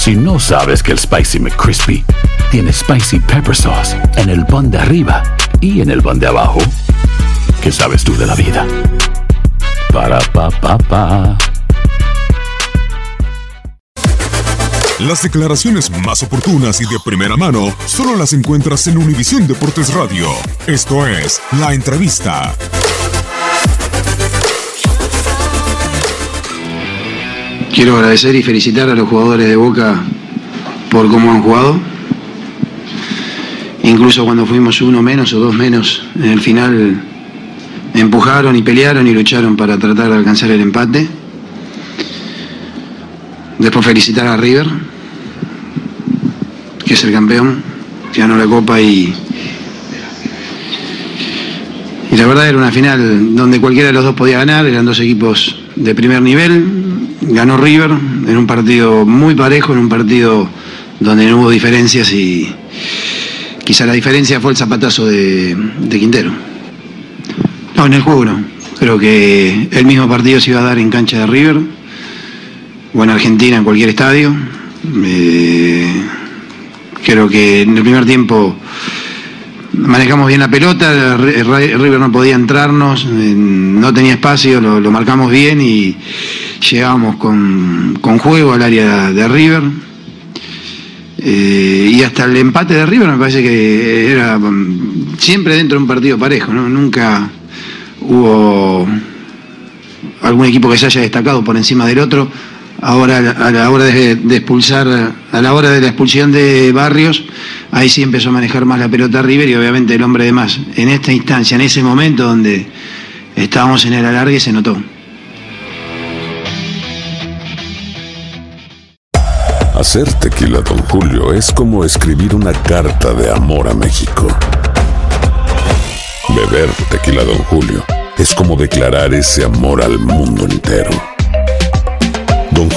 Si no sabes que el Spicy McCrispy tiene Spicy Pepper Sauce en el pan de arriba y en el pan de abajo, ¿qué sabes tú de la vida? Para, pa, pa, pa. Las declaraciones más oportunas y de primera mano solo las encuentras en Univisión Deportes Radio. Esto es La Entrevista. Quiero agradecer y felicitar a los jugadores de Boca por cómo han jugado. Incluso cuando fuimos uno menos o dos menos, en el final empujaron y pelearon y lucharon para tratar de alcanzar el empate. Después felicitar a River, que es el campeón, que ganó la copa y, y la verdad era una final donde cualquiera de los dos podía ganar, eran dos equipos de primer nivel, ganó River en un partido muy parejo, en un partido donde no hubo diferencias y quizá la diferencia fue el zapatazo de, Quintero. No, en el juego no. Creo que el mismo partido se iba a dar en cancha de River o en Argentina, en cualquier estadio. Eh, creo que en el primer tiempo manejamos bien la pelota, River no podía entrarnos, eh, no tenía espacio, lo, marcamos bien y llegamos con, con juego al área de River. Eh, y hasta el empate de River me parece que era mm, siempre dentro de un partido parejo. Nunca hubo algún equipo que se haya destacado por encima del otro. Ahora a la hora de, expulsar, a la hora de la expulsión de Barrios, ahí sí empezó a manejar más la pelota River y obviamente el hombre de más. En esta instancia, en ese momento donde estábamos en el alargue, se notó. Hacer tequila, Don Julio, es como escribir una carta de amor a México. Beber tequila, Don Julio, es como declarar ese amor al mundo entero.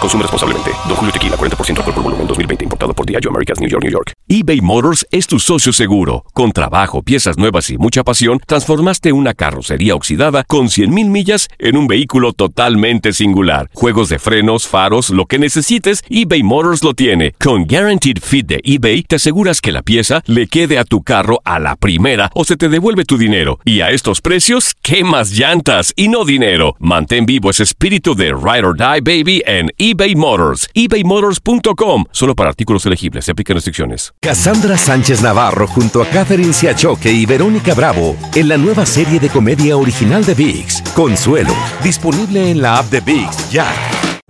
Consume responsablemente. Don Julio Tequila, 40% alcohol por volumen, 2020. Importado por Diageo Americas, New York, New York. eBay Motors es tu socio seguro. Con trabajo, piezas nuevas y mucha pasión, transformaste una carrocería oxidada con 100.000 millas en un vehículo totalmente singular. Juegos de frenos, faros, lo que necesites, eBay Motors lo tiene. Con Guaranteed Fit de eBay, te aseguras que la pieza le quede a tu carro a la primera o se te devuelve tu dinero. Y a estos precios, ¿qué más llantas y no dinero? Mantén vivo ese espíritu de Ride or Die Baby en eBay Motors. ebaymotors.com. Solo para artículos elegibles. Se aplican restricciones. Cassandra Sánchez Navarro junto a Catherine Siachoque y Verónica Bravo en la nueva serie de comedia original de VIX, Consuelo, disponible en la app de VIX ya.